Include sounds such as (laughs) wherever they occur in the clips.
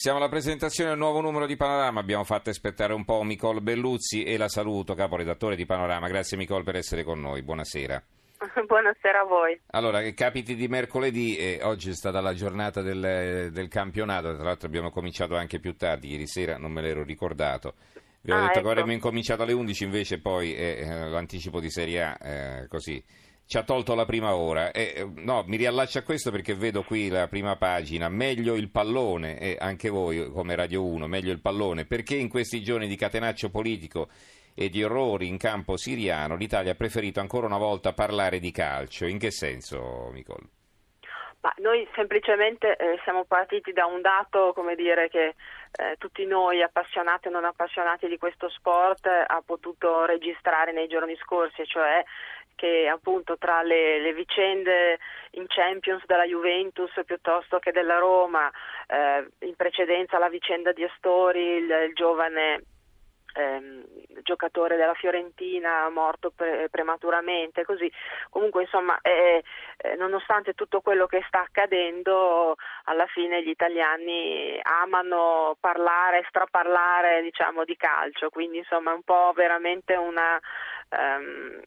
Siamo alla presentazione del nuovo numero di Panorama, abbiamo fatto aspettare un po' Micol Belluzzi e la saluto, caporedattore di Panorama. Grazie Micol per essere con noi, buonasera. (laughs) Buonasera a voi. Allora, che capiti di mercoledì, eh, oggi è stata la giornata del, del, campionato, tra l'altro abbiamo cominciato anche più tardi, ieri sera non me l'ero ricordato. Vi ho Ah, detto ecco. che avremmo incominciato alle 11, invece poi eh, eh, l'anticipo di Serie A, eh, così, ci ha tolto la prima ora. Eh, no, mi riallaccio a questo perché vedo qui la prima pagina, meglio il pallone, e anche voi come Radio 1, meglio il pallone, perché in questi giorni di catenaccio politico e di orrori in campo siriano l'Italia ha preferito ancora una volta parlare di calcio. In che senso, Micol? Ma noi semplicemente eh, siamo partiti da un dato, come dire, che eh, tutti noi appassionati e non appassionati di questo sport eh, ha potuto registrare nei giorni scorsi, cioè che appunto tra le, le vicende in Champions della Juventus piuttosto che della Roma, eh, in precedenza la vicenda di Astori, il, il giovane ehm, giocatore della Fiorentina morto pre- prematuramente, così. Comunque insomma eh, eh, nonostante tutto quello che sta accadendo alla fine gli italiani amano parlare, straparlare diciamo di calcio, quindi insomma è un po' veramente una ehm,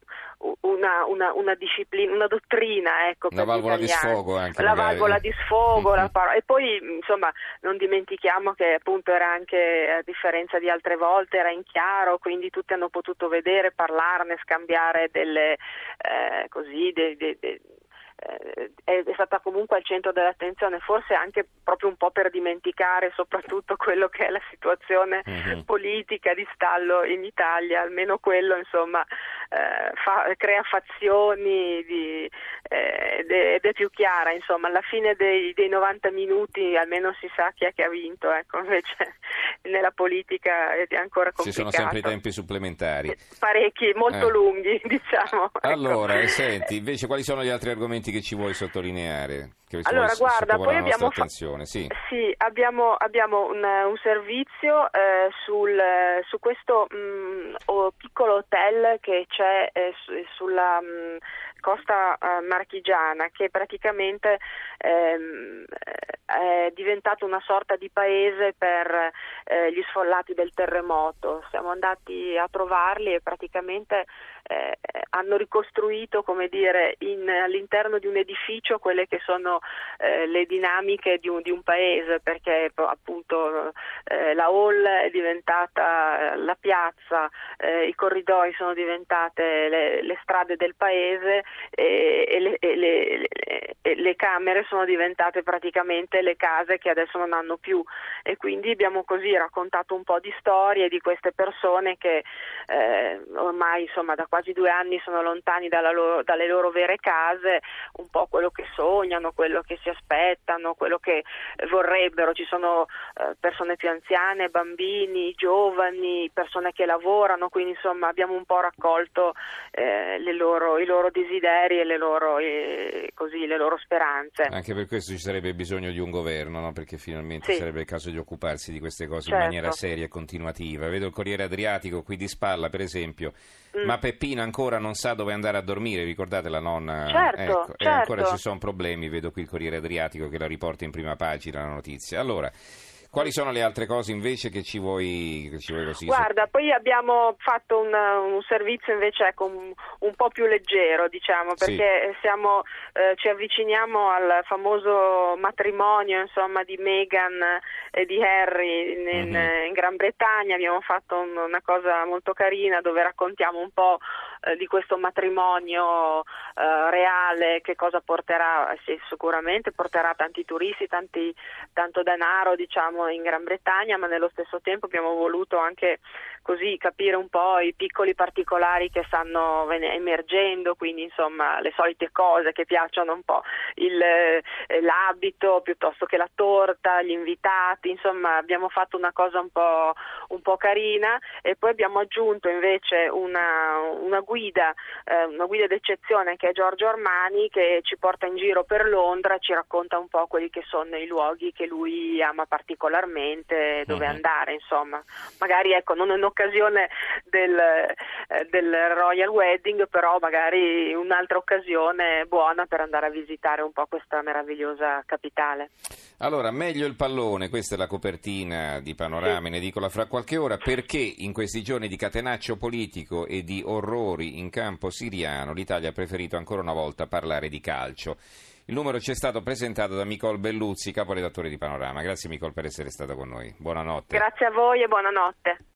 una, una, una disciplina, una dottrina, ecco, gli valvola di sfogo anche, La magari. valvola di sfogo, la Mhm. paro- e poi insomma non dimentichiamo che appunto era anche a differenza di altre volte era in chiaro, quindi tutti hanno potuto vedere, parlarne, scambiare delle eh, così dei- dei- dei- è, stata comunque al centro dell'attenzione, forse anche proprio un po' per dimenticare soprattutto quello che è la situazione Mhm. politica di stallo in Italia, almeno quello insomma eh, fa- crea fazioni di- eh, ed, è, ed è più chiara, insomma alla fine dei, dei 90 minuti almeno si sa chi è che ha vinto, ecco, (laughs) invece nella politica è ancora Ci complicato. sono sempre i tempi supplementari. Parecchi, molto Eh. lunghi (laughs) diciamo. ecco. Allora, eh, senti, invece quali sono gli altri argomenti che ci vuoi sottolineare? Ci Allora, guarda, poi abbiamo fa-? Sì. Sì, abbiamo, abbiamo un, un servizio eh, sul, su questo mh, o- piccolo hotel che c'è eh, su- sulla mh, costa eh, marchigiana che praticamente ehm, è diventato una sorta di paese per eh, gli sfollati del terremoto. Siamo andati a trovarli e praticamente eh, hanno ricostruito, dire, in- all'interno di un edificio quelle che sono eh, le dinamiche di un, di un paese, perché appunto eh, la hall è diventata eh, la piazza, eh, i corridoi sono diventate le, le strade del paese e, e le, e le- e le camere sono diventate praticamente le case che adesso non hanno più. E quindi abbiamo così raccontato un po' di storie di queste persone che ormai insomma da quasi due anni sono lontani loro- dalle loro vere case, un po' quello che sognano, quello che si aspettano, quello che vorrebbero. Ci sono eh, persone più anziane, bambini, giovani, persone che lavorano, quindi insomma abbiamo un po' raccolto eh, loro- i loro desideri e le loro, eh, così, le loro speranze. Anche per questo ci sarebbe bisogno di un governo, no? perché finalmente Sì. sarebbe il caso di occuparsi di queste cose Certo. in maniera seria e continuativa. Vedo il Corriere Adriatico qui di spalla, per esempio. Mm. Ma Peppina ancora non sa dove andare a dormire, ricordate la nonna? Certo, ecco, E certo. ancora ci sono problemi, vedo qui il Corriere Adriatico che la riporta in prima pagina la notizia. Allora, quali sono le altre cose invece che ci vuoi, che ci vuoi così? Guarda, poi abbiamo fatto un, un servizio invece ecco, un, un po' più leggero, diciamo, Sì. perché siamo, eh, ci avviciniamo al famoso matrimonio insomma, di Meghan e di Harry in, Mhm. in Gran Bretagna. Abbiamo fatto un- una cosa molto carina dove raccontiamo un po' eh, di questo matrimonio eh, reale, che cosa porterà, sì, sicuramente porterà tanti turisti, tanti, tanto denaro diciamo in Gran Bretagna, ma nello stesso tempo abbiamo voluto anche così capire un po' i piccoli particolari che stanno emergendo, quindi insomma le solite cose che piacciono un po', il, eh, l'abito piuttosto che la torta, gli invitati, insomma abbiamo fatto una cosa un po', un po' carina e poi abbiamo aggiunto invece una, una guida, eh, una guida d'eccezione che è Giorgio Armani che ci porta in giro per Londra, ci racconta un po' quelli che sono i luoghi che lui ama particolarmente, dove mm-hmm. andare, insomma. Magari ecco, non in occasione del, eh, del Royal Wedding, però magari un'altra occasione buona per andare a visitare un po' questa meravigliosa capitale. Allora, meglio il pallone, questa è la copertina di Panorama in edicola fra qualche ora, perché in questi giorni di catenaccio politico e di orrori in campo siriano l'Italia ha preferito ancora una volta parlare di calcio. Il numero ci è stato presentato da Micol Belluzzi, caporedattore di Panorama. Grazie Micol per essere stato con noi. Buonanotte. Grazie a voi e buonanotte.